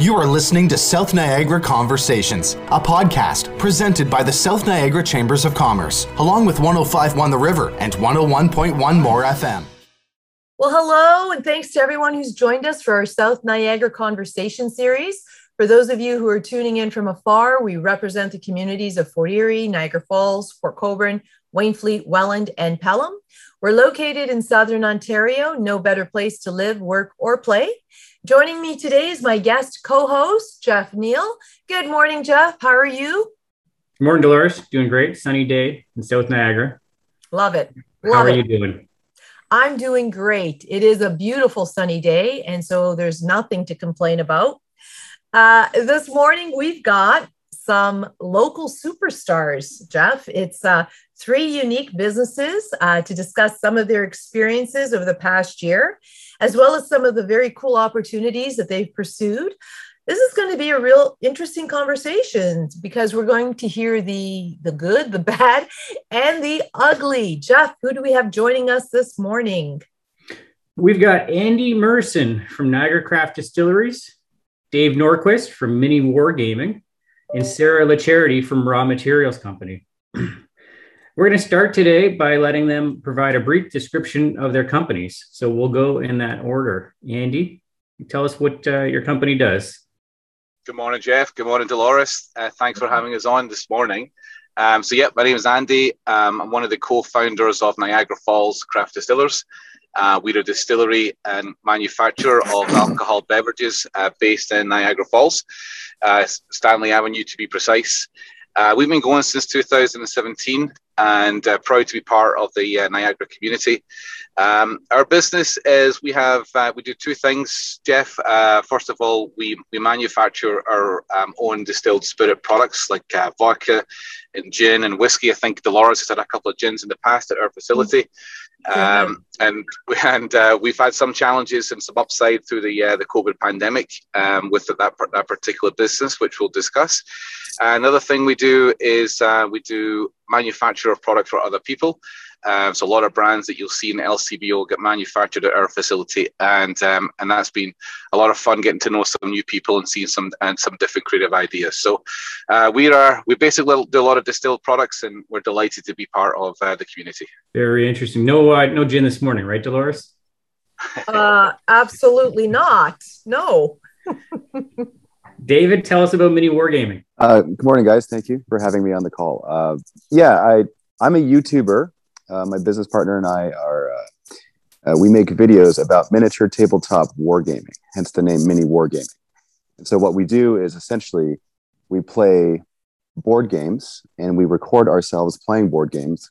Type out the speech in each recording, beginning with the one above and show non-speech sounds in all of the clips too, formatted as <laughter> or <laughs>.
You are listening to South Niagara Conversations, a podcast presented by the South Niagara Chambers of Commerce, along with 1051 The River and 101.1 More FM. Well, hello, and thanks to everyone who's joined us for our South Niagara Conversation series. For those of you who are tuning in from afar, we represent the communities of Fort Erie, Niagara Falls, Port Colborne, Wainfleet, Welland, and Pelham. We're located in Southern Ontario, no better place to live, work, or play. Joining me today is my guest co host, Jeff Neal. Good morning, Jeff. How are you? Good morning, Dolores. Doing great. Sunny day in South Niagara. Love it. Love How are it. you doing? I'm doing great. It is a beautiful sunny day, and so there's nothing to complain about. Uh, this morning, we've got some local superstars, Jeff. It's uh, three unique businesses uh, to discuss some of their experiences over the past year as well as some of the very cool opportunities that they've pursued. This is going to be a real interesting conversation because we're going to hear the the good, the bad, and the ugly. Jeff, who do we have joining us this morning? We've got Andy Merson from Niagara Craft Distilleries, Dave Norquist from Mini Wargaming, and Sarah LaCharity from Raw Materials Company. <clears throat> We're going to start today by letting them provide a brief description of their companies. So we'll go in that order. Andy, tell us what uh, your company does. Good morning, Jeff. Good morning, Dolores. Uh, thanks for having us on this morning. Um, so, yeah, my name is Andy. Um, I'm one of the co founders of Niagara Falls Craft Distillers. Uh, we're a distillery and manufacturer of alcohol beverages uh, based in Niagara Falls, uh, Stanley Avenue to be precise. Uh, we've been going since 2017 and uh, proud to be part of the uh, Niagara community. Um, our business is we have uh, we do two things, Jeff. Uh, first of all, we we manufacture our um, own distilled spirit products like uh, vodka and gin and whiskey. I think Dolores has had a couple of gins in the past at our facility. Um, and <laughs> and uh, we've had some challenges and some upside through the uh, the COVID pandemic um, with that that particular business, which we'll discuss. another thing we do is uh, we do manufacture of product for other people. Um, so a lot of brands that you'll see in LCBO get manufactured at our facility, and um, and that's been a lot of fun getting to know some new people and seeing some and some different creative ideas. So uh, we are we basically do a lot of distilled products, and we're delighted to be part of uh, the community. Very interesting. No uh, no gin this morning, right, Dolores? <laughs> uh, absolutely not. No. <laughs> David, tell us about mini wargaming. Uh, good morning, guys. Thank you for having me on the call. Uh, yeah, I I'm a YouTuber. Uh, my business partner and I are uh, uh, we make videos about miniature tabletop wargaming, hence the name mini wargaming. And so what we do is essentially we play board games and we record ourselves playing board games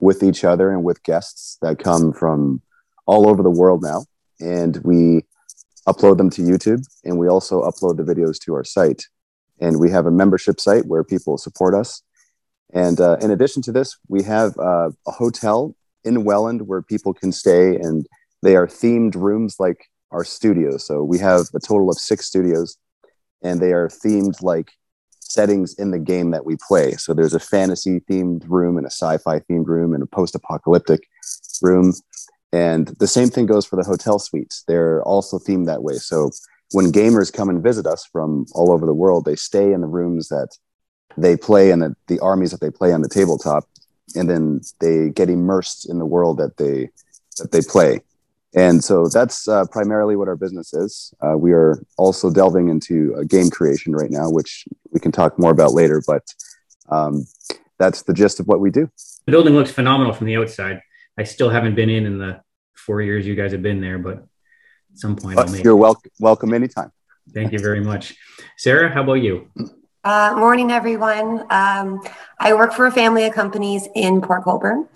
with each other and with guests that come from all over the world now. And we upload them to YouTube, and we also upload the videos to our site. And we have a membership site where people support us. And uh, in addition to this, we have uh, a hotel in Welland where people can stay, and they are themed rooms like our studios. So we have a total of six studios, and they are themed like settings in the game that we play. So there's a fantasy themed room and a sci-fi themed room and a post-apocalyptic room and the same thing goes for the hotel suites. They're also themed that way. So when gamers come and visit us from all over the world, they stay in the rooms that they play and the, the armies that they play on the tabletop, and then they get immersed in the world that they that they play. And so that's uh, primarily what our business is. Uh, we are also delving into a game creation right now, which we can talk more about later. But um, that's the gist of what we do. The building looks phenomenal from the outside. I still haven't been in in the four years you guys have been there, but at some point but I'll make. You're welcome. Welcome anytime. Thank you very much, Sarah. How about you? <clears throat> Uh, morning, everyone. Um, I work for a family of companies in Port Colborne.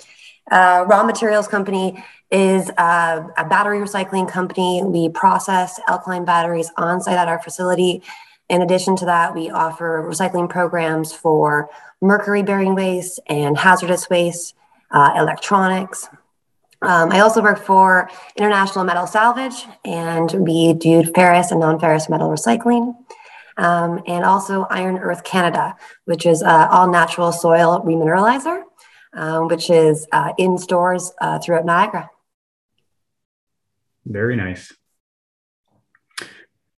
Uh, Raw Materials Company is a, a, battery recycling company. We process alkaline batteries on site at our facility. In addition to that, we offer recycling programs for mercury bearing waste and hazardous waste uh, electronics. Um, I also work for International Metal Salvage, and we do ferrous and non ferrous metal recycling. Um, and also Iron Earth Canada, which is uh, all natural soil remineralizer, um, which is uh, in stores uh, throughout Niagara. Very nice.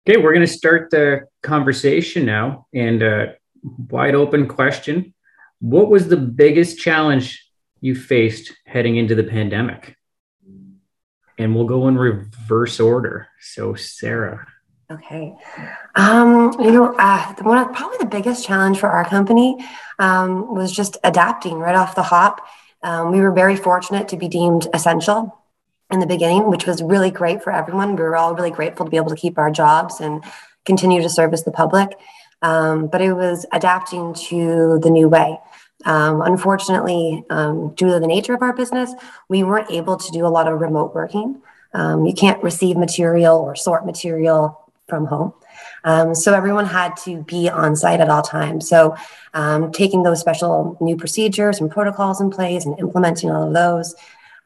Okay, we're going to start the conversation now. And uh, wide open question What was the biggest challenge you faced heading into the pandemic? And we'll go in reverse order. So, Sarah. Okay. Um, you know, uh, one probably the biggest challenge for our company um, was just adapting right off the hop. Um, we were very fortunate to be deemed essential in the beginning, which was really great for everyone. We were all really grateful to be able to keep our jobs and continue to service the public. Um, but it was adapting to the new way. Um, unfortunately, um, due to the nature of our business, we weren't able to do a lot of remote working. Um, you can't receive material or sort material from home. Um, so everyone had to be on site at all times. So um, taking those special new procedures and protocols in place and implementing all of those,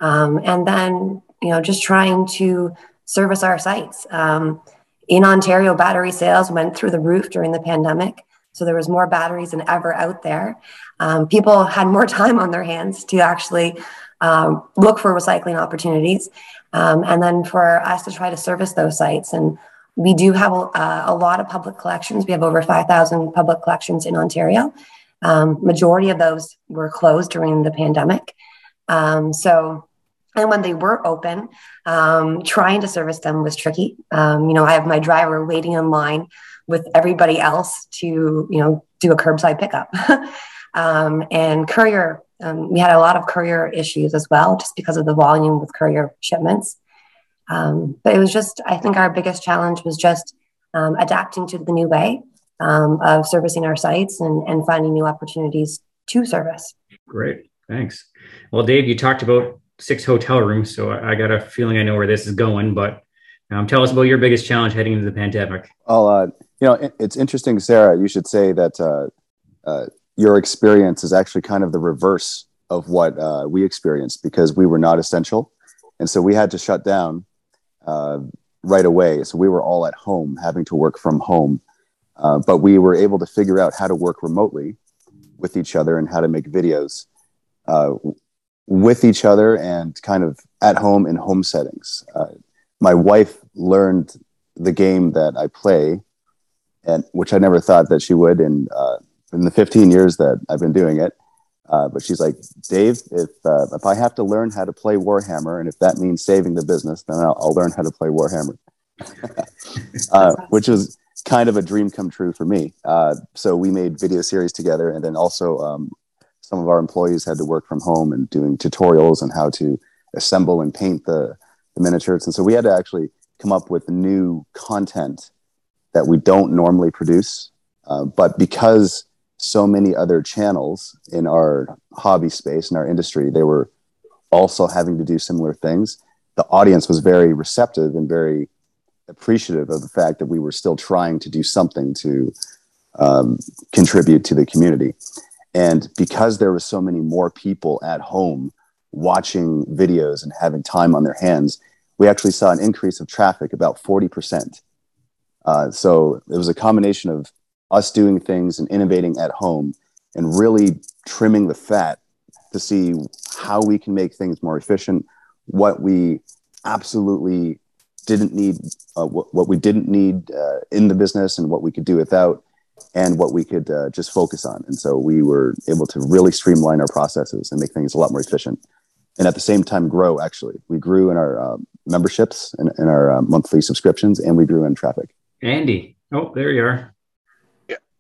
um, and then you know just trying to service our sites. Um, in Ontario, battery sales went through the roof during the pandemic. So there was more batteries than ever out there. Um, people had more <laughs> time on their hands to actually um, look for recycling opportunities, and then for us to try to service those sites and we do have a, a, lot of public collections. We have over 5,000 public collections in Ontario. Um, majority of those were closed during the pandemic. Um, so, and when they were open, um, trying to service them was tricky. Um, you know, I have my driver waiting in line with everybody else to, you know, do a curbside pickup. <laughs> Um, and courier, um, we had a lot of courier issues as well, just because of the volume with courier shipments. Um, but it was just, I think our biggest challenge was just um, adapting to the new way um, of servicing our sites and, and finding new opportunities to service. Great. Thanks. Well, Dave, you talked about six hotel rooms. So I, I got a feeling I know where this is going, but um, tell us about your biggest challenge heading into the pandemic. Well, uh, you know, it, it's interesting, Sarah. You should say that uh, uh, your experience is actually kind of the reverse of what uh, we experienced because we were not essential, and so we had to shut down uh, right away. So we were all at home, having to work from home. Uh, but we were able to figure out how to work remotely with each other and how to make videos uh, with each other and kind of at home in home settings. Uh, my wife learned the game that I play, and which I never thought that she would in uh, in the 15 years that I've been doing it. Uh, but she's like, Dave, if uh, if I have to learn how to play Warhammer, and if that means saving the business, then I'll, I'll learn how to play Warhammer, <laughs> uh, which was kind of a dream come true for me. Uh, so we made video series together, and then also um, some of our employees had to work from home and doing tutorials on how to assemble and paint the, the miniatures, and so we had to actually come up with new content that we don't normally produce, uh, but because so many other channels in our hobby space in our industry they were also having to do similar things. The audience was very receptive and very appreciative of the fact that we were still trying to do something to um, contribute to the community. And because there were so many more people at home watching videos and having time on their hands we actually saw an increase of traffic about 40% uh, so it was a combination of us doing things and innovating at home and really trimming the fat to see how we can make things more efficient, what we absolutely didn't need, uh, what, what, we didn't need uh, in the business and what we could do without, and what we could uh, just focus on. And so we were able to really streamline our processes and make things a lot more efficient. And at the same time, grow actually. We grew in our uh, memberships and in, in, our uh, monthly subscriptions, and we grew in traffic. Andy, oh, there you are.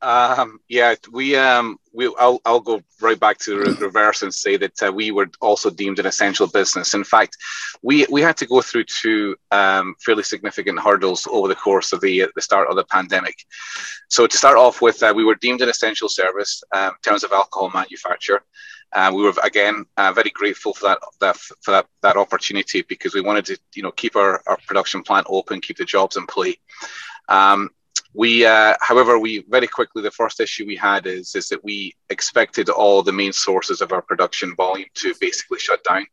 Um, yeah, we um, we I'll, I'll go right back to the reverse and say that uh, we were also deemed an essential business. In fact, we we had to go through two um, fairly significant hurdles over the course of the the start of the pandemic. So to start off with, uh, we were deemed an essential service um, in terms of alcohol manufacture. Uh, we were again uh, very grateful for that, that for that that opportunity because we wanted to you know keep our, our production plant open, keep the jobs in play. Um, we, uh, however, we very quickly the first issue we had is is that we expected all the main sources of our production volume to basically shut down, and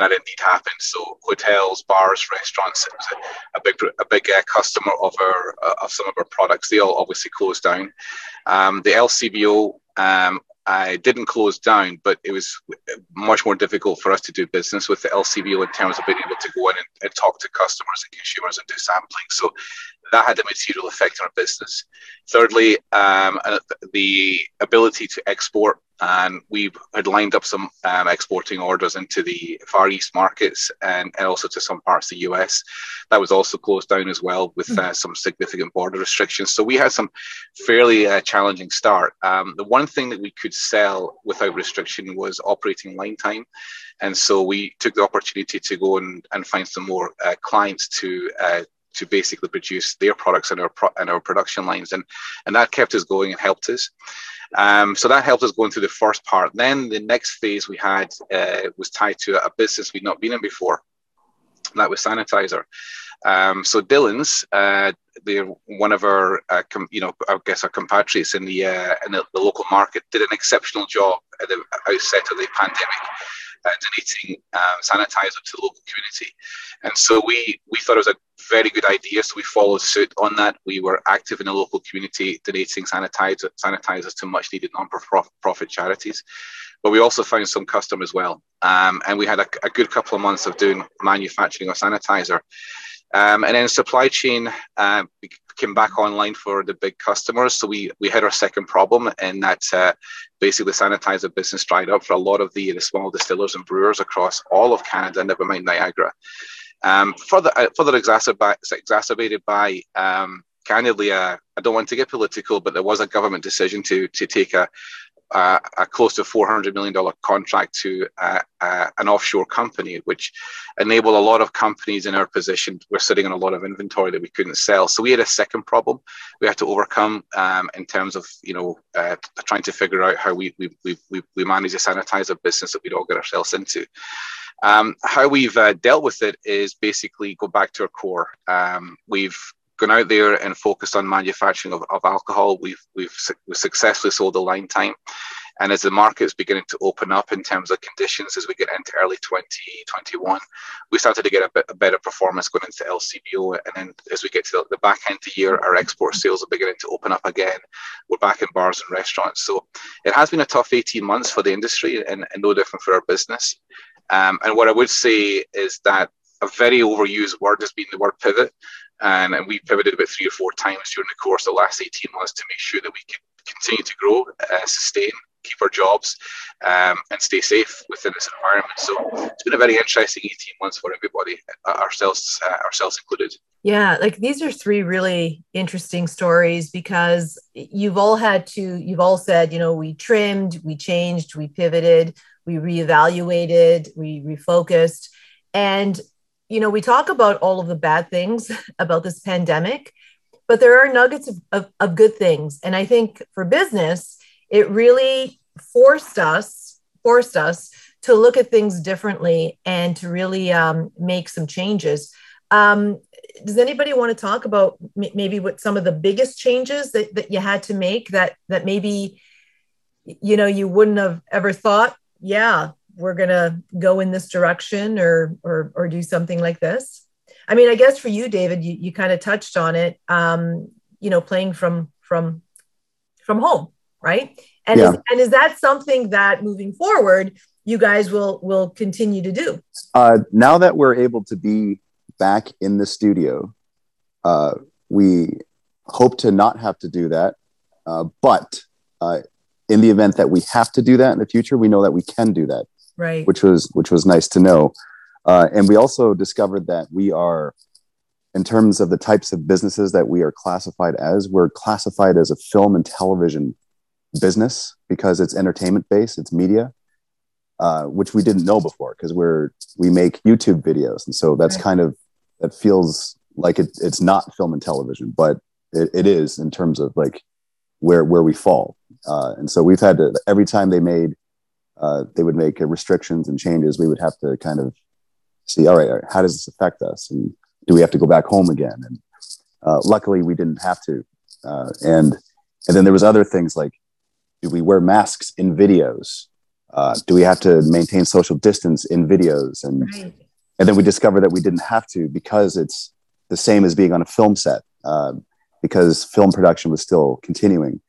that indeed happened. So hotels, bars, restaurants, it was a, a big a big uh, customer of our uh, of some of our products. They all obviously closed down. Um, the LCBO um, I didn't close down, but it was much more difficult for us to do business with the LCBO in terms of being able to go in and, and talk to customers and consumers and do sampling. So that had a material effect on our business. Thirdly, um, uh, the ability to export, and we had lined up some um, exporting orders into the Far East markets and, and, also to some parts of the US. That was also closed down as well with uh, some significant border restrictions. So we had some fairly uh, challenging start. Um, the one thing that we could sell without restriction was operating line time. And so we took the opportunity to go and, and find some more uh, clients to uh, to basically produce their products in our pro- in our production lines, and and that kept us going and helped us. Um, so that helped us going through the first part. Then the next phase we had uh, was tied to a business we'd not been in before. That was sanitizer. Um, so Dillon's, uh, they're one of our, uh, com- you know, I guess our compatriots in the uh, in the, the, local market, did an exceptional job at the outset of the pandemic uh, donating um, sanitizer to the local community. And so we, we thought it was a very good idea. So we followed suit on that. We were active in the local community, donating sanitizer, sanitizers to much needed non-profit charities. But we also found some customers as well. Um, and we had a, a, good couple of months of doing manufacturing of sanitizer. Um, and then supply chain uh, came back online for the big customers. So we we had our second problem in that uh, basically sanitizer business dried up for a lot of the, the small distillers and brewers across all of Canada, never mind Niagara. Um, further uh, further exacerbated by um, candidly, uh, I don't want to get political, but there was a government decision to to take a uh, a close to $400 million contract to uh, uh, an offshore company, which enabled a lot of companies in our position. We're sitting on a lot of inventory that we couldn't sell. So we had a second problem we had to overcome um, in terms of, you know, uh, trying to figure out how we, we, we, we manage to sanitize a business that we'd all get ourselves into. Um, how we've uh, dealt with it is basically go back to our core. Um, we've gone out there and focused on manufacturing of, of alcohol. We've, we've, we've successfully sold the line time. And as the market is beginning to open up in terms of conditions as we get into early 2021, we started to get a, bit, a better performance going into LCBO. And then as we get to the, the back end of the year, our export sales are beginning to open up again. We're back in bars and restaurants. So it has been a tough 18 months for the industry and, and no different for our business. Um, and what I would say is that a very overused word has been the word pivot. And, and we pivoted about three or four times during the course of the last 18 months to make sure that we could continue to grow, uh, sustain, keep our jobs, um, and stay safe within this environment. So it's been a very interesting 18 months for everybody, uh, ourselves, uh, ourselves included. Yeah, like these are three really interesting stories because you've all had to, you've all said, you know, we trimmed, we changed, we pivoted, we reevaluated, we refocused. And you know, we talk about all of the bad things <laughs> about this pandemic, but there are nuggets of, of, of good things. And I think for business, it really forced us, forced us to look at things differently and to really um, make some changes. Um, does anybody want to talk about m- maybe what some of the biggest changes that, that you had to make that that maybe you know you wouldn't have ever thought yeah we're going to go in this direction or, or, or do something like this? I mean, I guess for you, David, you, you kind of touched on it, um, you know, playing from, from, from home, right? And, yeah. is, and is that something that moving forward, you guys will, will continue to do? Uh, now that we're able to be back in the studio, uh, we hope to not have to do that. Uh, but uh, in the event that we have to do that in the future, we know that we can do that right. which was which was nice to know. Uh, and we also discovered that we are in terms of the types of businesses that we are classified as we're classified as a film and television business because it's entertainment based it's media uh, which we didn't know before because we're we make youtube videos. And so that's right. kind of that feels like it, it's not film and television but it, it is in terms of like where where we fall. Uh, and so we've had to every time they made uh, they would make restrictions and changes, we would have to kind of see, all right, how does this affect us? And do we have to go back home again? And uh, luckily, we didn't have to. Uh, and and then there was other things like, do we wear masks in videos? Uh, do we have to maintain social distance in videos? And right. and then we discovered that we didn't have to because it's the same as being on a film set uh, because film production was still continuing.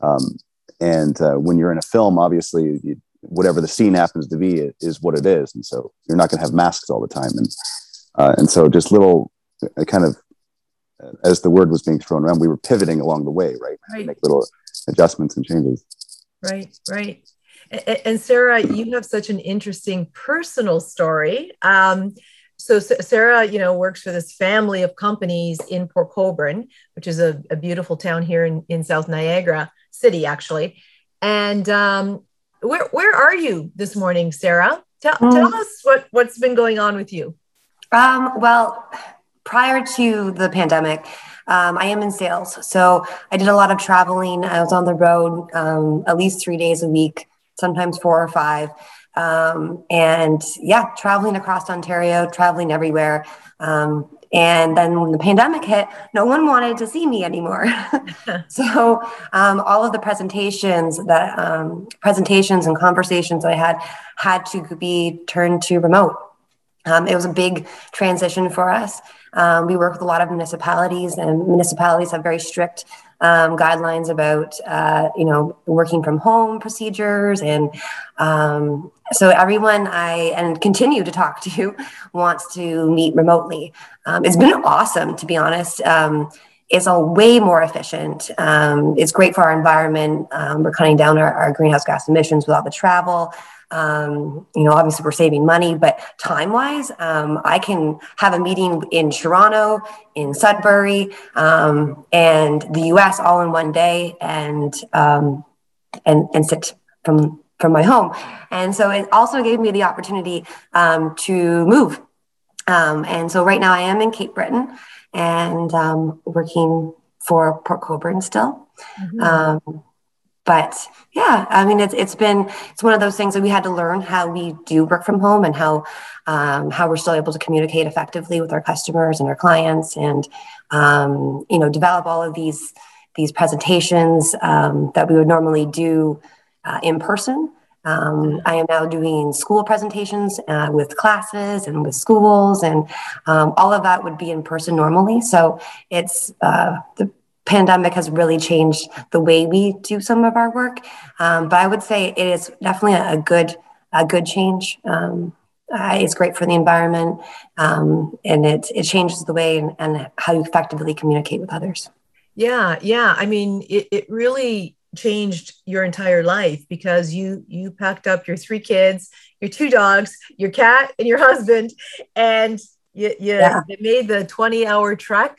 Um, and uh, when you're in a film, obviously you, whatever the scene happens to be is what it is and so you're not going to have masks all the time and uh, and so just little uh, kind of as the word was being thrown around, we were pivoting along the way, right? Right. Make little adjustments and changes. Right, right. And, Sarah, you have such an interesting personal story. Um, so Sarah, you know, works for this family of companies in Port Colborne, which is a, a beautiful town here in, in South Niagara City, actually. And um, where where are you this morning, Sarah? Tell, mm. tell us what what's been going on with you. Um, well, prior to the pandemic, um, I am in sales, so I did a lot of traveling. I was on the road um, at least three days a week, sometimes four or five. Um, and yeah, traveling across Ontario, traveling everywhere. Um, and then when the pandemic hit, no one wanted to see me anymore. <laughs> <laughs> so um, all of the presentations that um, presentations and conversations I had had to be turned to remote. Um, it was a big transition for us. Um, we work with a lot of municipalities, and municipalities have very strict um, guidelines about uh, you know working from home procedures. And um, so everyone i and continue to talk <laughs> to wants to meet remotely. Um, it's been awesome to be honest. Um, it's all way more efficient. Um, it's great for our environment. Um, we're cutting down our, our greenhouse gas emissions with all the travel um, you know, obviously we're saving money, but time wise, um, I can have a meeting in Toronto, in Sudbury, um, and the US all in one day and, um, and, and sit from, from my home. And so it also gave me the opportunity um, to move. Um, and so right now I am in Cape Breton and working for Port Colborne still. Mm-hmm but yeah i mean it's it's been it's one of those things that we had to learn how we do work from home and how um, how we're still able to communicate effectively with our customers and our clients and um, you know develop all of these these presentations um, that we would normally do uh, in person um, I am now doing school presentations uh, with classes and with schools, and um, all of that would be in person normally. So it's uh, the pandemic has really changed the way we do some of our work. Um, but I would say it is definitely a good a good change. Um, uh, it's great for the environment, um, and it it changes the way and, and, how you effectively communicate with others. Yeah, yeah. I mean, it, it really changed your entire life because you you packed up your three kids, your two dogs, your cat, and your husband, and you, you yeah. made the twenty hour trek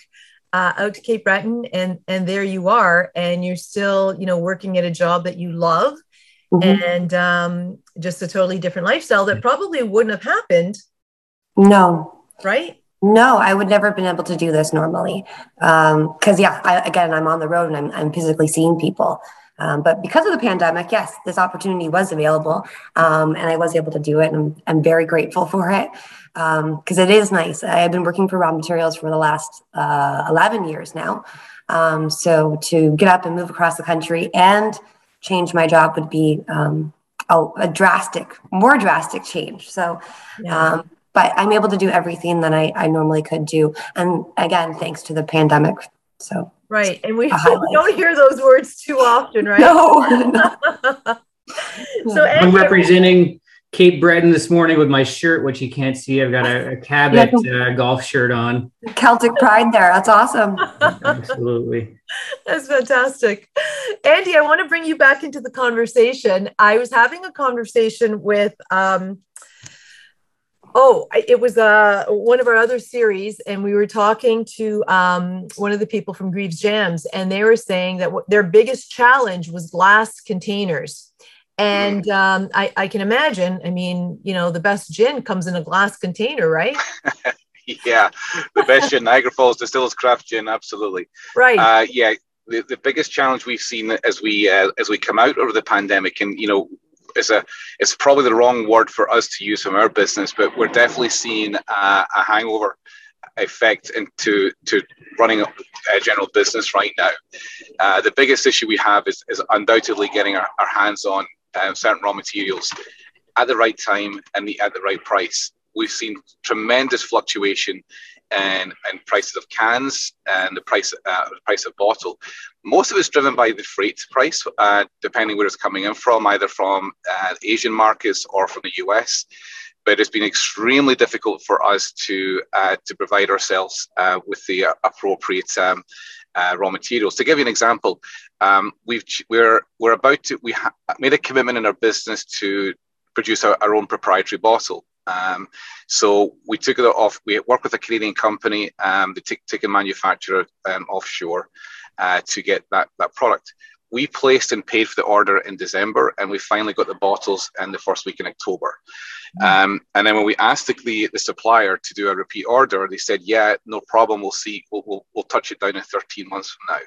uh, out to Cape Breton, and and there you are, and you're still, you know, working at a job that you love, mm-hmm. and um, just a totally different lifestyle that probably wouldn't have happened. No. Right. No, I would never have been able to do this normally. Because um, yeah, I, again, I'm on the road and I'm, I'm physically seeing people. Um, but because of the pandemic, yes, this opportunity was available, um, and I was able to do it, and I'm, I'm very grateful for it because um, it is nice. I have been working for raw materials for the last uh, 11 years now. Um, so to get up and move across the country and change my job would be um, a, a, drastic, more drastic change. So, yeah. Um, but I'm able to do everything that I, I normally could do. And again, thanks to the pandemic. So, right. And we <laughs> don't hear those words too often, right? No. <laughs> so, I'm representing Cape Breton this morning with my shirt, which you can't see. I've got a, a Cabot uh, golf shirt on. Celtic pride there. That's awesome. <laughs> Absolutely. That's fantastic. Andy, I want to bring you back into the conversation. I was having a conversation with, um, oh, it was uh, one of our other series, and we were talking to um, one of the people from Greaves Jams, and they were saying that their biggest challenge was glass containers and um, I, I, can imagine, I mean, you know, the best gin comes in a glass container, right? <laughs> yeah, the best gin, Niagara Falls Distillers Craft Gin, absolutely. Right. Uh, yeah, the, the biggest challenge we've seen as we uh, as we come out of the pandemic, and you know, it's a it's probably the wrong word for us to use from our business, but we're definitely seeing a hangover effect into to running a general business right now. Uh, the biggest issue we have is, is undoubtedly getting our, our hands on uh, certain raw materials at the right time and the, at the right price. We've seen tremendous fluctuation in, prices of cans and the price uh, price of bottle. Most of it's driven by the freight price, uh, depending where it's coming in from, either from uh, Asian markets or from the US. but it's been extremely difficult for us to uh, to provide ourselves uh, with the appropriate um, uh, raw materials. To give you an example, um, we've we're we're about to we ha- made a commitment in our business to produce our, our own proprietary bottle. Um, so we took it off. We work with a Canadian company, um, the ticket manufacturer um, offshore, uh, to get that that product. We placed and paid for the order in December, and we finally got the bottles in the first week in October. Mm. Um, and then when we asked the, the supplier to do a repeat order, they said, "Yeah, no problem. We'll see. We'll, we'll, we'll touch it down in 13 months from now."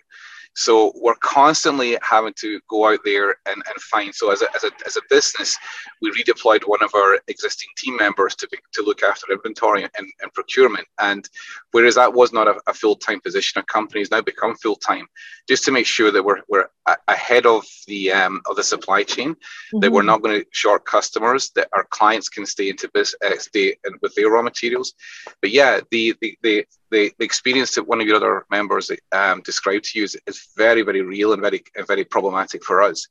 So we're constantly having to go out there and, and find. So as a, as, a, as a business, we redeployed one of our existing team members to, be, to look after inventory and, and procurement. And whereas that was not a, a full-time position, a company has now become full-time, just to make sure that we're, we're ahead of the um, of the supply chain, mm-hmm. that we're mm-hmm. not going to short customers, that our clients can stay into business, uh, stay with their raw materials. But yeah, the the, the the, the experience that one of your other members um, described to you is, is very, very real and very, very problematic for us.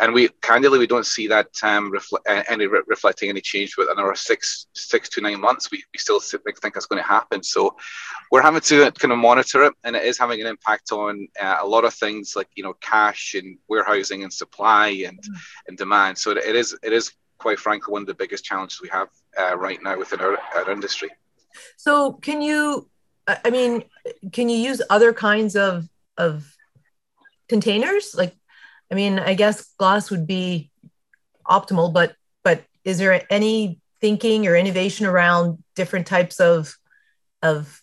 And we candidly, we don't see that um, refle- uh, any re- reflecting any change within our six, six to nine months. We, we still think that's going to happen. So we're having to kind of monitor it, and it is having an impact on uh, a lot of things like you know cash and warehousing and supply and mm. and demand. So it is it is quite frankly one of the biggest challenges we have uh, right now within our, our industry. So can you I mean, can you use other kinds of of containers? Like, I mean, I guess glass would be optimal, but but is there any thinking or innovation around different types of of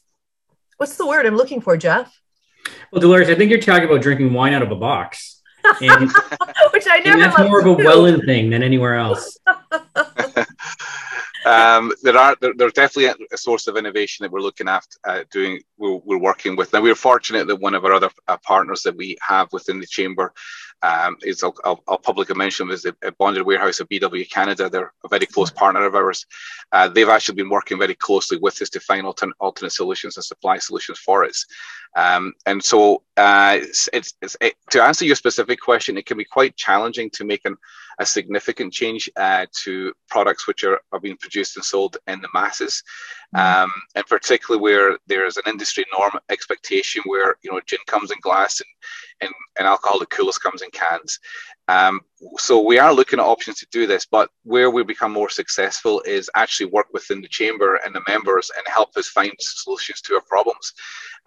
what's the word I'm looking for, Jeff? Well, Dolores, I think you're talking about drinking wine out of a box. And, <laughs> Which I never. that's more of a Welland thing than anywhere else. <laughs> um, there are there, there's definitely a, source of innovation that we're looking at uh, doing. We're, we're, working with. Now we're fortunate that one of our other uh, partners that we have within the chamber um, is I'll, I'll, publicly mention is the bonded warehouse of BW Canada. They're a very close partner of ours. Uh, they've actually been working very closely with us to find alternate, alternate solutions and supply solutions for us. Um, and so, uh, it's, it's, it's, it, to answer your specific question, it can be quite challenging to make an, a significant change uh, to products which are, are being produced and sold in the masses, mm-hmm. um, and particularly where there is an industry norm expectation where you know gin comes in glass and and, alcohol, the coolest comes in cans. Um, so we are looking at options to do this, but where we become more successful is actually work within the chamber and the members and help us find solutions to our problems.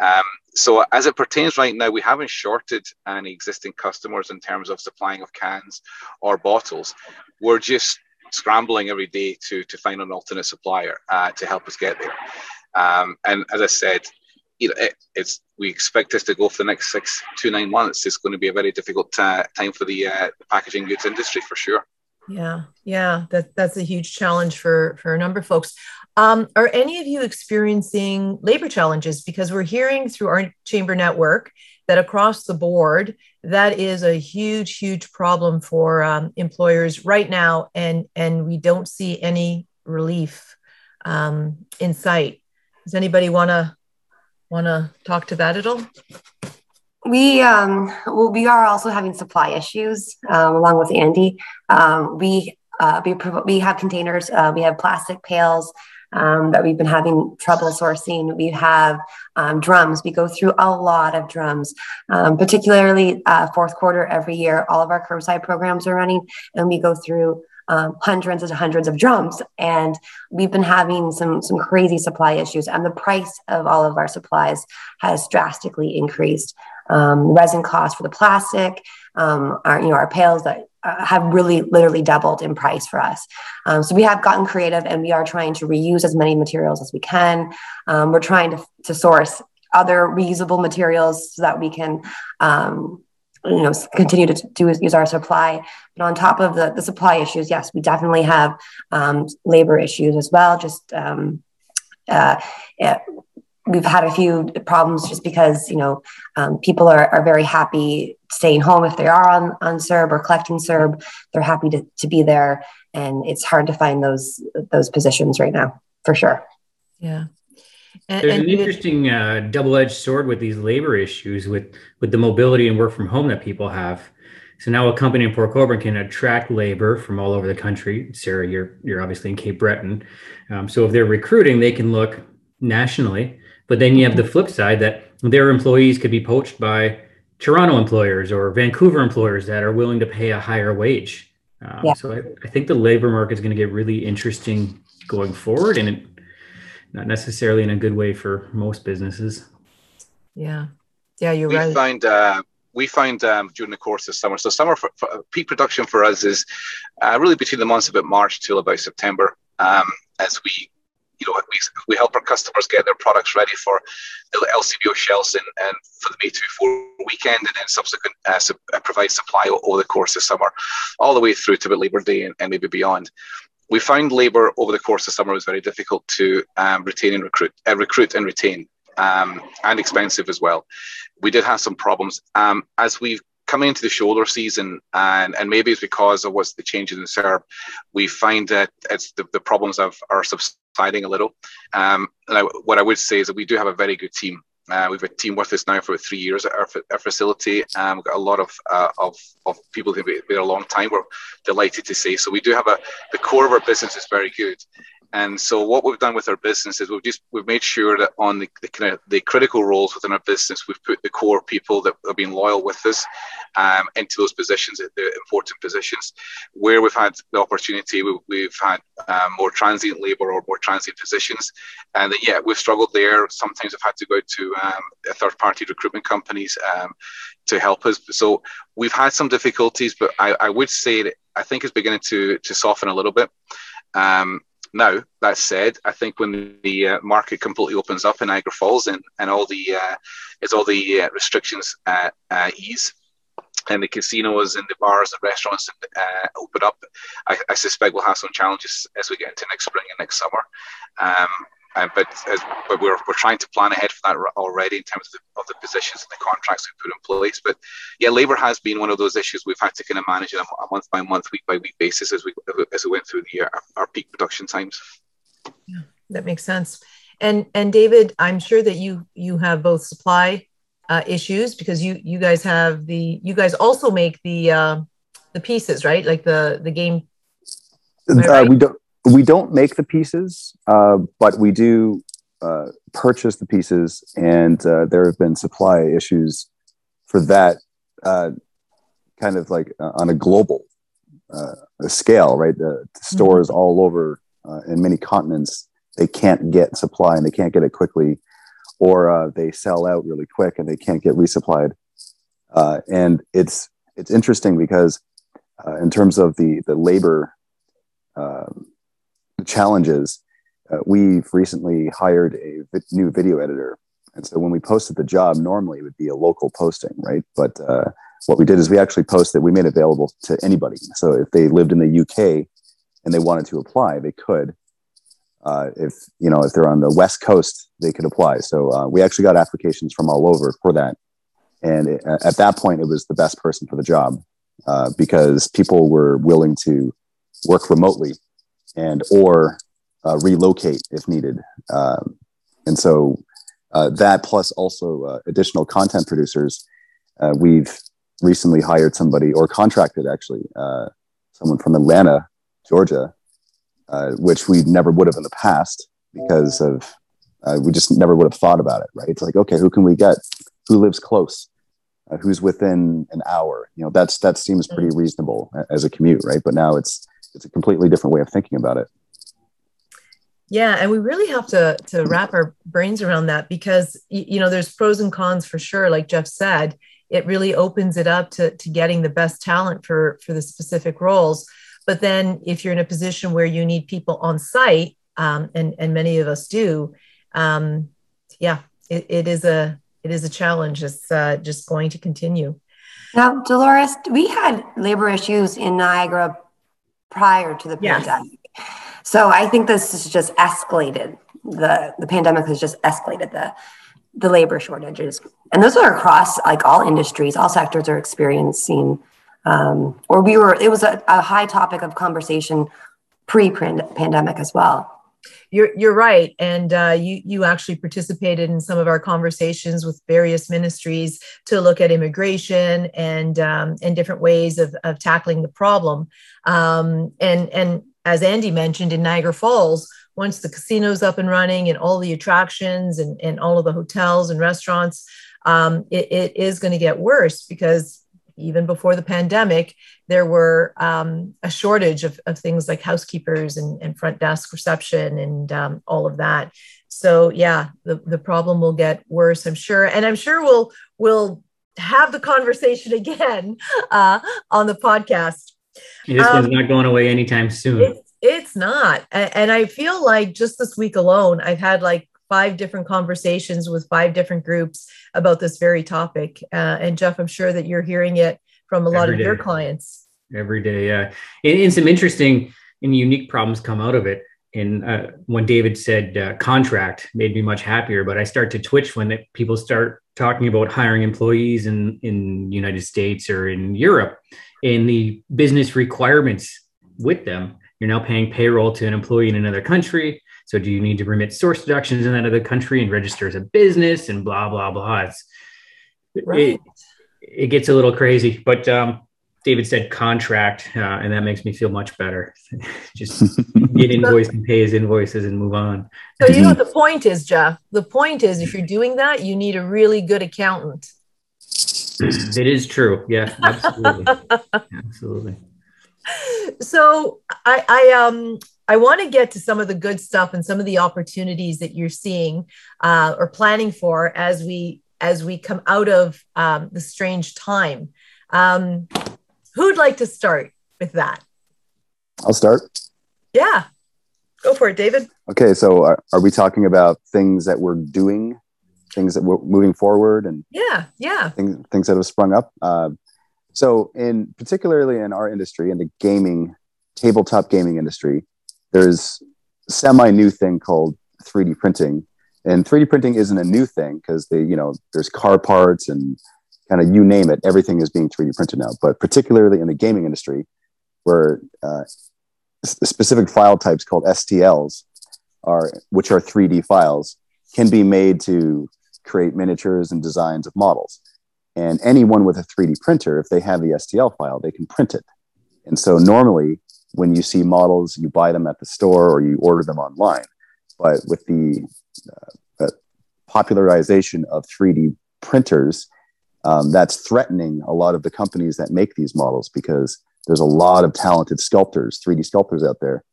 Um, so as it pertains right now, we haven't shorted any existing customers in terms of supplying of cans or bottles. We're just scrambling every day to to find an alternate supplier uh, to help us get there. Um, and as I said, you know, it, it's we expect this to go for the next six to nine months. It's going to be a very difficult uh, time for the, uh, the packaging goods industry for sure. Yeah, yeah, that that's a huge challenge for for a number of folks. Um, are any of you experiencing labor challenges? Because we're hearing through our chamber network that across the board, that is a huge, huge problem for um, employers right now, and and we don't see any relief um, in sight. Does anybody want to want to talk to that at all? We um, well, we are also having supply issues um, along with Andy. Um, we uh, we we have containers. Uh, we have plastic pails. Um, that we've been having trouble sourcing. We have um, drums. We go through a lot of drums, um, particularly uh, fourth quarter every year. All of our curbside programs are running, and we go through um, hundreds and hundreds of drums. And we've been having some some crazy supply issues, and the price of all of our supplies has drastically increased. Um, resin costs for the plastic, um, our you know our pails that uh, have really literally doubled in price for us. Um, so we have gotten creative, and we are trying to reuse as many materials as we can. Um, we're trying to to source other reusable materials so that we can um, you know continue to do use our supply. But on top of the, the supply issues yes we definitely have um, labor issues as well. Just um, uh, yeah, we've had a few problems just because you know um, people are, are very happy staying home if they are on, on CERB or collecting CERB they're happy to, to be there. And it's hard to find those those positions right now for sure. Yeah and, There's and an interesting uh, double-edged sword with these labor issues, with with the mobility and work from home that people have. So now a company in Port Colborne can attract labor from all over the country. Sarah, you're you're obviously in Cape Breton, um, so if they're recruiting, they can look nationally. But then you have the flip side that their employees could be poached by Toronto employers or Vancouver employers that are willing to pay a higher wage. Um, yeah. So I, I, think the labor market is going to get really interesting going forward, and it, not necessarily in a good way for most businesses. Yeah, yeah, you're we right. Find, uh, we find um, during the course of summer. So summer for, for peak production for us is uh, really between the months of about March till about September, um, as we you know, we, we help our customers get their products ready for the LCBO shelves and, and for the May 24 weekend and then subsequent uh, su- uh, provide supply over the course of summer, all the way through to about Labor Day and, and maybe beyond. We found labour over the course of summer was very difficult to um, retain and recruit, uh, recruit and retain, um, and expensive as well. We did have some problems um, as we've coming into the shoulder season, and, and maybe it's because of what's the changes in the CERB, we find that it's the, the problems of, are subsiding a little. Um, and I, what I would say is that we do have a very good team. Uh, we've a team with us now for three years at our, our facility. Um, we've got a lot of, uh, of, of people who've been there a long time. We're delighted to say. So we do have a, the core of our business is very good. And so what we've done with our business is we've just we've made sure that on the, the the critical roles within our business, we've put the core people that have been loyal with us um, into those positions, the important positions. Where we've had the opportunity, we, we've had um, more transient labour or more transient positions, and then, yeah, we've struggled there. Sometimes we've had to go to um, third-party recruitment companies um, to help us. So we've had some difficulties, but I, I would say that I think it's beginning to to soften a little bit. Um, now, that said, I think when the uh, market completely opens up in Niagara Falls and, and all the uh, as all the uh, restrictions uh, uh, ease and the casinos and the bars and restaurants uh, open up, I, I, suspect we'll have some challenges as we get into next spring and next summer. Um, um, but as, but we're, we're trying to plan ahead for that already in terms of the, of the positions and the contracts we put in place. But yeah, labour has been one of those issues we've had to kind of manage on a, month by month, week by week basis as we as we went through the year, our, our peak production times. Yeah, that makes sense. And and David, I'm sure that you you have both supply uh, issues because you you guys have the you guys also make the uh, the pieces right, like the the game. Uh, right? we don't we don't make the pieces, uh, but we do uh, purchase the pieces, and uh, there have been supply issues for that, uh, kind of like uh, on a global uh, scale, right? The, the stores mm-hmm. all over in many continents they can't get supply and they can't get it quickly, or they sell out really quick and they can't get resupplied. and it's it's interesting because in terms of the the labor um, challenges, uh, we've recently hired a new video editor. And so when we posted the job, normally it would be a local posting, right? But uh, what we did is we actually posted, we made it available to anybody. So if they lived in the UK and they wanted to apply, they could. Uh, if you know if they're on the west coast, they could apply. So uh, we actually got applications from all over for that. And it, at that point, it was the best person for the job uh, because people were willing to work remotely and or uh, relocate if needed. Um, and so uh, that plus also uh, additional content producers. Uh, we've recently hired somebody or contracted actually uh, someone from Atlanta, Georgia, uh, which we never would have in the past because of we just never would have thought about it. Right? It's like okay, who can we get? Who lives close? who's within an hour? You know, that's that seems pretty reasonable as a commute, right? But now it's it's a completely different way of thinking about it. Yeah and we really have to to wrap our brains around that because you know there's pros and cons for sure. Like jeff said it really opens it up to, to getting the best talent for for the specific roles. But then if you're in a position where you need people on site um, and and many of us do um, yeah it, it is a it is a challenge. It's uh, just going to continue. Now dolores we had labor issues in niagara prior to the yes. pandemic. So I think this has just escalated. The the pandemic has just escalated the the labor shortages, and those are across like all industries, all sectors are experiencing. Um, or we were, it was a, a high topic of conversation pre-pandemic as well. You're you're right, and uh, you you actually participated in some of our conversations with various ministries to look at immigration and um, and different ways of of tackling the problem. Um, and and as Andy mentioned in Niagara Falls, once the casinos up and running and all the attractions and and all of the hotels and restaurants, um, it, it is going to get worse because even before the pandemic, there were um, a shortage of, of things like housekeepers and, and front desk reception and um, all of that. So yeah, the, the problem will get worse, I'm sure. And I'm sure we'll we'll have the conversation <laughs> again uh, on the podcast. This um, one's not going away anytime soon. It's, it's not. And I feel like just this week alone, I've had like five different conversations with five different groups about this very topic. Uh, and Jeff, I'm sure that you're hearing it from a lot Every of day. your clients. Every day, yeah. And, and, some interesting and unique problems come out of it. And uh, when David said uh, contract made me much happier, but I start to twitch when it, people start talking about hiring employees in in United States or in Europe, and the business requirements with them. You're now paying payroll to an employee in another country so do you need to remit source deductions in that other country and register as a business and blah blah blah? It's right. it, it gets a little crazy, but um, David said contract, uh, and that makes me feel much better. <laughs> Just <laughs> get invoiced and pay his invoices and move on. So you know what the point is, Jeff. The point is, if you're doing that, you need a really good accountant. It is true. Yeah, absolutely, <laughs> absolutely. So I, I um I want to get to some of the good stuff and some of the opportunities that you're seeing uh, or planning for as we as we come out of um, the strange time. Um, who'd like to start with that? I'll start. Yeah, go for it, David. Okay, so are, are we talking about things that we're doing, things that we're moving forward, and yeah, yeah, things things that have sprung up? Uh, so, in particularly in our industry, in the gaming tabletop gaming industry, there's semi new thing called 3D printing. And 3D printing isn't a new thing because they, you know, there's car parts and kind of you name it, everything is being 3D printed now. But particularly in the gaming industry, where uh, specific file types called STLs are, which are 3D files, can be made to create miniatures and designs of models. And anyone with a 3D printer, if they have the STL file, they can print it. And so normally when you see models, you buy them at the store or you order them online. But with the uh, uh popularization of 3D printers, um, that's threatening a lot of the companies that make these models because there's a lot of talented sculptors, 3D sculptors out there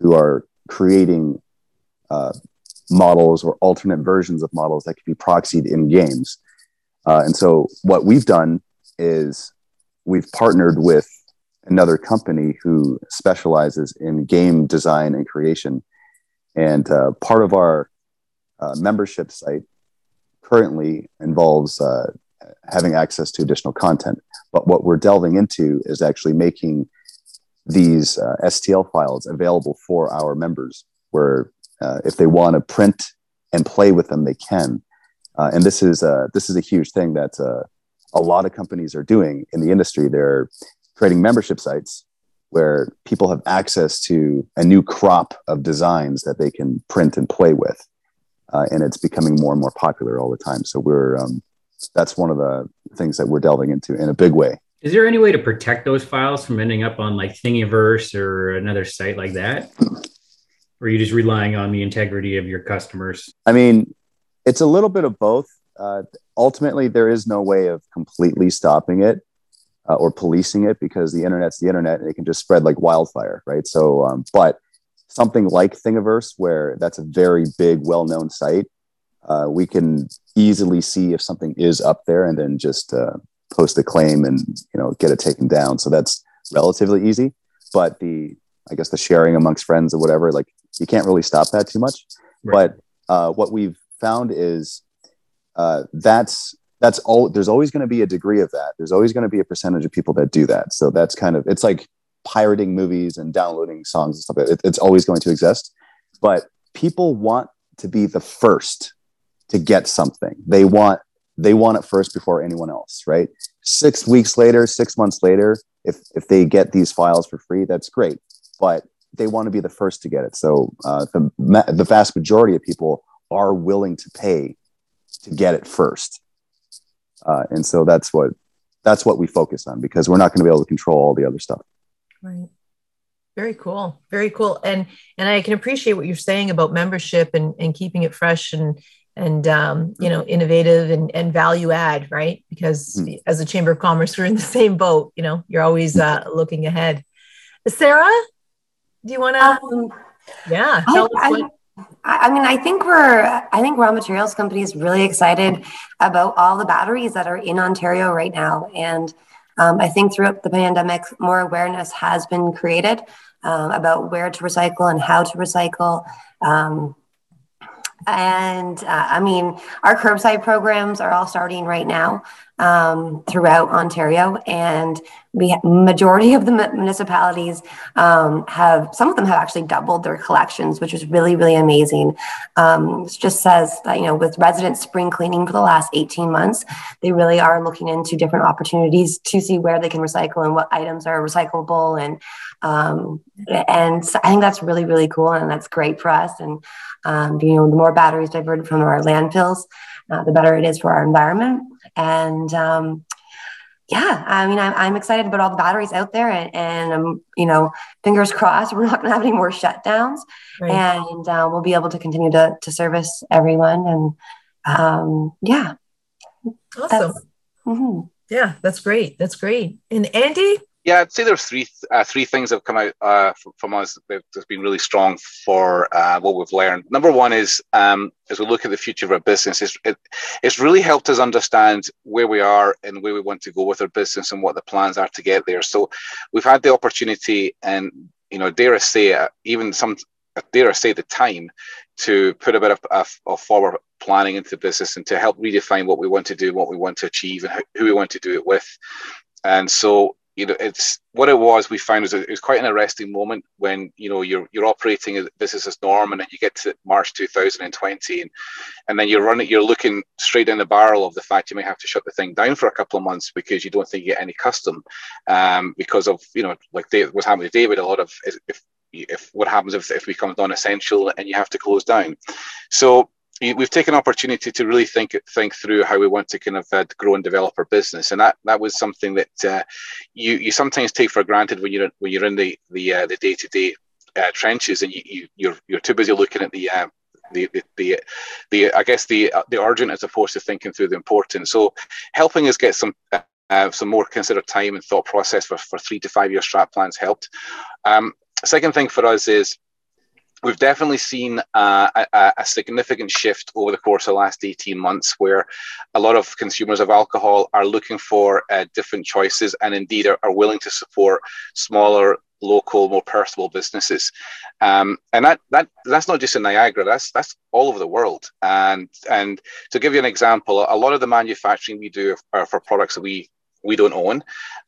who are creating uh, models or alternate versions of models that can be proxied in games. Uh, and so, what we've done is we've partnered with another company who specializes in game design and creation. And uh, part of our uh, membership site currently involves uh, having access to additional content. But what we're delving into is actually making these uh, STL files available for our members, where uh, if they want to print and play with them, they can. Uh, and this is this is a huge thing that a lot of companies are doing in the industry. They're creating membership sites where people have access to a new crop of designs that they can print and play with. Uh, and it's becoming more and more popular all the time. So we're um, that's one of the things that we're delving into in a big way. Is there any way to protect those files from ending up on like Thingiverse or another site like that? or are you just relying on the integrity of your customers? I mean, it's a little bit of both. Uh, ultimately, there is no way of completely stopping it uh, or policing it because the internet's the internet and it can just spread like wildfire, right? So, um, but something like Thingiverse, where that's a very big, well-known site, uh, we can easily see if something is up there and then just uh, post a claim and you know get it taken down. So that's relatively easy. But the I guess the sharing amongst friends or whatever, like you can't really stop that too much. Right. But uh, what we've found is uh, that's that's all there's always going to be a degree of that. There's always going to be a percentage of people that do that. So that's kind of it's like pirating movies and downloading songs and stuff it, it's always going to exist. But people want to be the first to get something. They want they want it first before anyone else right? Six weeks later six months later if if they get these files for free that's great. But they want to be the first to get it. So uh, the the vast majority of people are willing to pay to get it first, uh, and so that's what that's what we focus on because we're not going to be able to control all the other stuff. Right. Very cool. Very cool. And and I can appreciate what you're saying about membership and and keeping it fresh and and um, you know innovative and, and value add right because mm. as a chamber of commerce we're in the same boat you know you're always uh, looking ahead sarah do you want to um, yeah I, I, I, mean i think we're i think raw materials company is really excited about all the batteries that are in ontario right now. And um, i think throughout the pandemic more awareness has been created um, about where to recycle and how to recycle. Um, and uh, I mean, our curbside programs are all starting right now um, throughout Ontario, and we majority of the municipalities um, have some of them have actually doubled their collections, which is really really amazing. Um, it just says that you know with residents spring cleaning for the last 18 months, they really are looking into different opportunities to see where they can recycle and what items are recyclable, and um, and I think that's really really cool, and that's great for us. And um, you know, the more batteries diverted from our landfills, uh, the better it is for our environment. And um, yeah, I mean, I'm, I'm, excited about all the batteries out there, and, and um, you know, fingers crossed, <laughs> we're not going to have any more shutdowns, right. and uh, we'll be able to continue to to service everyone. And um, yeah, awesome. Mm-hmm. Yeah, that's great. That's great. And Andy, yeah, I'd say there's three uh, three things that have come out uh, from, us that's been really strong for uh, what we've learned. Number one is um, as we look at the future of our business, it's, it, it's really helped us understand where we are and where we want to go with our business and what the plans are to get there. So we've had the opportunity, and you know, dare I say, even some dare I say, the time to put a bit of, of, of forward planning into the business and to help redefine what we want to do, what we want to achieve, and who we want to do it with. And so you know, it's what it was. We found was it was quite an arresting moment when you know you're you're operating business as norm, and then you get to March 2020, and and then you're running, you're looking straight in the barrel of the fact you may have to shut the thing down for a couple of months because you don't think you get any custom, um, because of you know like Dave, was happening to David, a lot of if if what happens if, if becomes non-essential and you have to close down. So we've taken opportunity to really think think through how we want to kind of uh, grow and develop our business, and that that was something that uh, you you sometimes take for granted when you're when you're in the the uh, the day to day trenches, and you, you you're you're too busy looking at the uh, the, the, the, the, I guess the uh, the urgent as opposed to thinking through the important. So, helping us get some uh, some more considered time and thought process for, for three to five year strat plans helped. Um, second thing for us is we've definitely seen uh, a, a, significant shift over the course of the last 18 months where a lot of consumers of alcohol are looking for uh, different choices and indeed are, are, willing to support smaller local more personal businesses. Um, and that, that that's not just in niagara that's that's all over the world. And and to give you an example a lot of the manufacturing we do are for products that we we don't own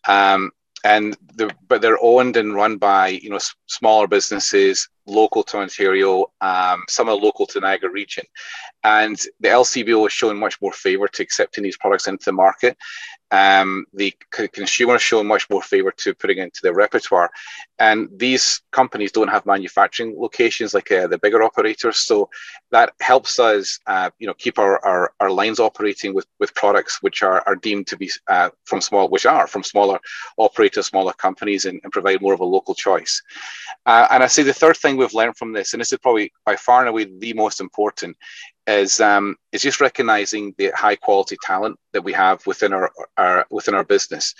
um, and the, but they're owned and run by you know smaller businesses local to Ontario, um, some are local to Niagara region, and the LCBO is showing much more favour to accepting these products into the market um, the c- consumer showing much more favor to putting into their repertoire. And these companies don't have manufacturing locations like uh, the bigger operators, so that helps us, uh, you know, keep our, our, our, lines operating with, with products which are, are deemed to be uh, from small, which are from smaller operators, smaller companies, and, and provide more of a local choice. Uh, and I say the third thing we've learned from this, and this is probably by far and away the most important, is um, is just recognizing the high quality talent that we have within our, our within our business.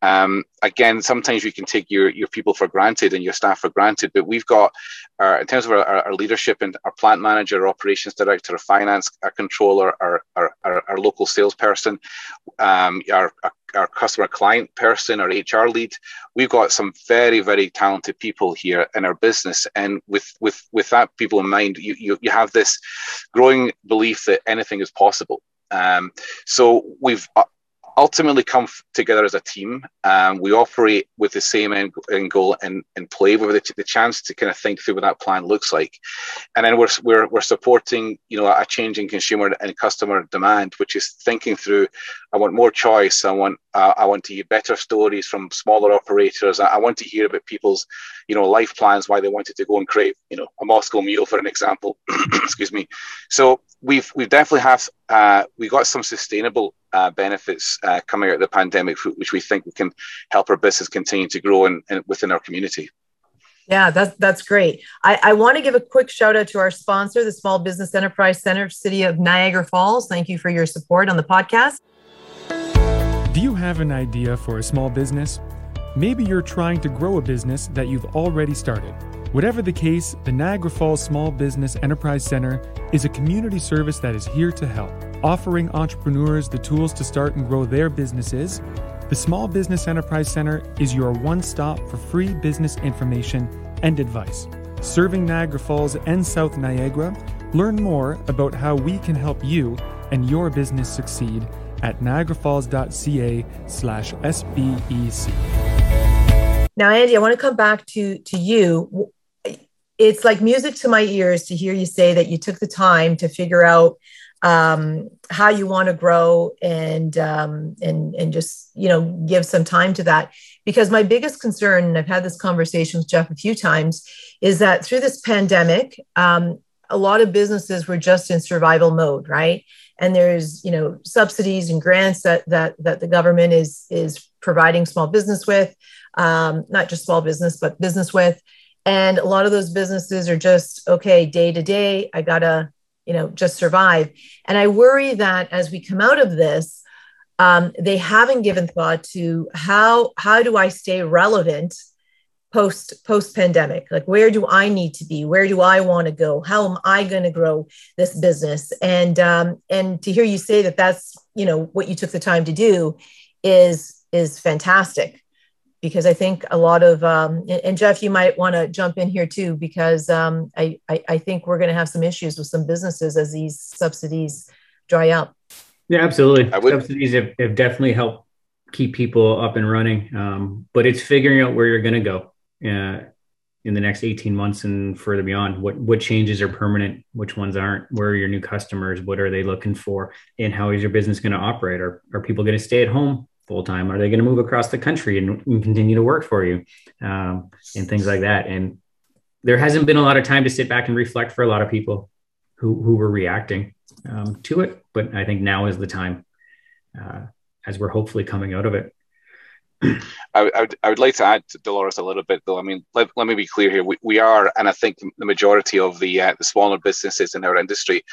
Um, again, sometimes you can take your your people for granted and your staff for granted, but we've got our, in terms of our, our leadership and our plant manager, our operations director, our finance, our controller, our our, our, our local salesperson, um, our, our our customer client person, our HR lead. We've got some very, very talented people here in our business. And with with with that people in mind, you you, you have this growing belief that anything is possible. Um, so we've uh, ultimately come f- together as a team. Um, we operate with the same end, end goal and, and play with the, the, chance to kind of think through what that plan looks like. And then we're, we're, we're supporting, you know, a changing consumer and customer demand, which is thinking through, I want more choice. I want, uh, I want to hear better stories from smaller operators. I, I, want to hear about people's, you know, life plans, why they wanted to go and create, you know, a Moscow Mule for an example, <coughs> excuse me. So we've, we've definitely have, uh, we got some sustainable uh, benefits uh, coming out of the pandemic, which we think we can help our business continue to grow and within our community. Yeah, that's that's great. I, I want to give a quick shout out to our sponsor, the Small Business Enterprise Center, City of Niagara Falls. Thank you for your support on the podcast. Do you have an idea for a small business? Maybe you're trying to grow a business that you've already started. Whatever the case, the Niagara Falls Small Business Enterprise Center is a community service that is here to help, offering entrepreneurs the tools to start and grow their businesses. The Small Business Enterprise Center is your one stop for free business information and advice. Serving Niagara Falls and South Niagara, learn more about how we can help you and your business succeed at niagarafalls.ca slash SBEC. Now, Andy, I want to come back to, to you it's like music to my ears to hear you say that you took the time to figure out um, how you want to grow and um, and and just you know give some time to that. Because my biggest concern and i've had this conversation with jeff a few times is that through this pandemic um, a lot of businesses were just in survival mode right? And there's you know subsidies and grants that that that the government is is providing small business with um, not just small business but business with and a lot of those businesses are just okay day to day i gotta you know just survive. And i worry that as we come out of this um, they haven't given thought to how how do i stay relevant post post pandemic like where do i need to be? Where do i want to go? How am i going to grow this business? And um, and to hear you say that that's you know what you took the time to do is is fantastic because I think a lot of um, and Jeff, you might want to jump in here too because um, I, I, I think we're going to have some issues with some businesses as these subsidies dry up. Yeah, absolutely. Subsidies have, have, definitely helped keep people up and running, um, but it's figuring out where you're going to go uh, in the next 18 months and further beyond. What what changes are permanent, which ones aren't? Where are your new customers? What are they looking for? And how is your business going to operate? Are are people going to stay at home full time? Are they going to move across the country and, and continue to work for you? Um, and things like that. And there hasn't been a lot of time to sit back and reflect for a lot of people who, who were reacting um, to it. But I think now is the time uh, as we're hopefully coming out of it. I, I, would, I would like to add to Dolores a little bit, though. I mean, let, let me be clear here. We, we are, and I think the majority of the uh, the smaller businesses in our industry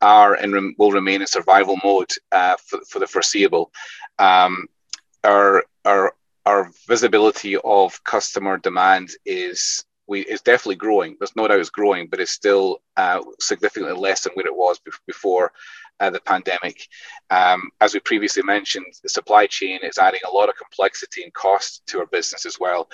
are and rem- will remain in survival mode uh, for, for the foreseeable. Um, our, our, our visibility of customer demand is we is definitely growing. There's no doubt it's growing, but it's still uh, significantly less than where it was before uh, the pandemic. Um, as we previously mentioned, the supply chain is adding a lot of complexity and cost to our business as well.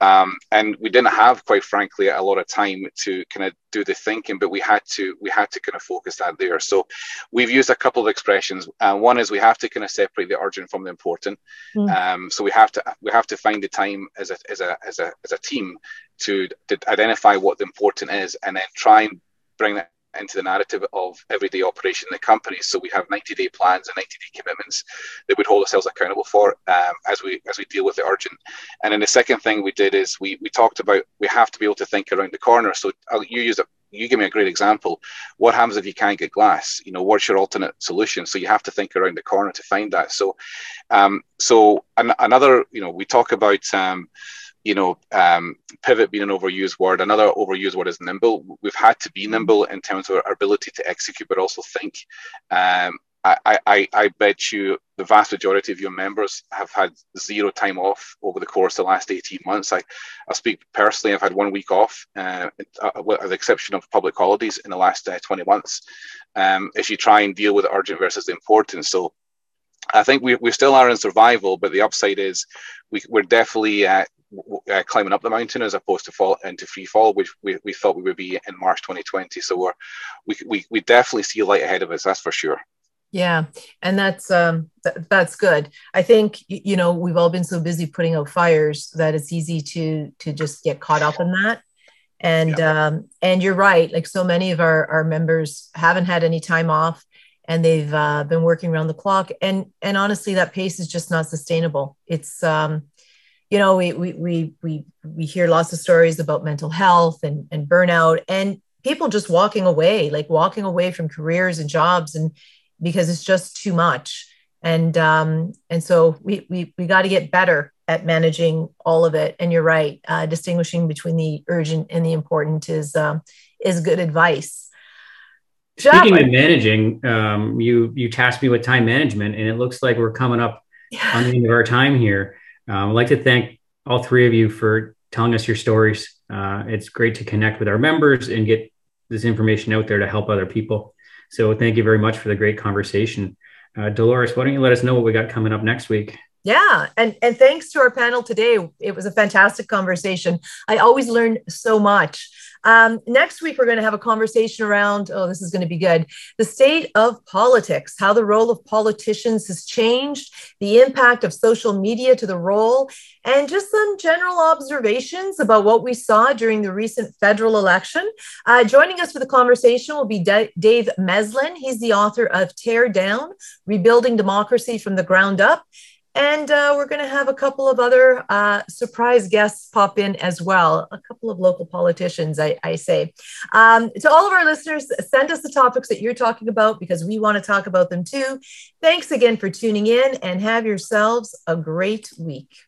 Um, and we didn't have, quite frankly, a lot of time to kind of do the thinking, but we had to we had to kind of focus that there. So we've used a couple of expressions. Uh, one is we have to kind of separate the urgent from the important. Mm. Um, so we have to we have to find the time as a as a as a as a team to, to identify what the important is, and then try and bring that into the narrative of everyday operation in the company. So we have 90 day plans and 90 day commitments that we'd hold ourselves accountable for um, as we as we deal with the urgent. And then the second thing we did is we we talked about we have to be able to think around the corner. So I'll, you use it. You give me a great example. What happens if you can't get glass? You know, what's your alternate solution? So you have to think around the corner to find that. So, um, so an, another, you know, we talk about um, you know, um, pivot being an overused word. Another overused word is nimble. We've had to be nimble in terms of our ability to execute, but also think. Um, I, I, I bet you the vast majority of your members have had zero time off over the course of the last 18 months. I, I speak personally, I've had one week off, uh, uh, with the exception of public holidays in the last uh, 20 months, um, as you try and deal with urgent versus the important. So I think we, we still are in survival, but the upside is we, we're definitely uh, uh, climbing up the mountain as opposed to fall into free fall, which we, we thought we would be in March 2020. So we're, we, we, we definitely see light ahead of us, that's for sure. Yeah, and that's um, th- that's good. I think you know we've all been so busy putting out fires that it's easy to to just get caught up in that. And yeah. um, and you're right. Like so many of our our members haven't had any time off, and they've uh, been working around the clock. And and honestly, that pace is just not sustainable. It's um, you know we we we we we hear lots of stories about mental health and and burnout and people just walking away, like walking away from careers and jobs and because it's just too much. And um, and so we we we got to get better at managing all of it. And you're right, uh, distinguishing between the urgent and the important is um, is good advice. Speaking of managing, um, you you tasked me with time management, and it looks like we're coming up yeah. <laughs> on the end of our time here. Um, I'd like to thank all three of you for telling us your stories. Uh, it's great to connect with our members and get this information out there to help other people. So thank you very much for the great conversation. Uh, Dolores, why don't you let us know what we got coming up next week? Yeah, and and thanks to our panel today. It was a fantastic conversation. I always learn so much. Um, next week, we're going to have a conversation around, oh, this is going to be good the state of politics, how the role of politicians has changed, the impact of social media to the role, and just some general observations about what we saw during the recent federal election. Uh, joining us for the conversation will be D- Dave Meslin. He's the author of Teardown Rebuilding Democracy from the Ground Up. And uh, we're going to have a couple of other uh, surprise guests pop in as well, a couple of local politicians, I, I say. Um, to all of our listeners, send us the topics that you're talking about because we want to talk about them too. Thanks again for tuning in and have yourselves a great week.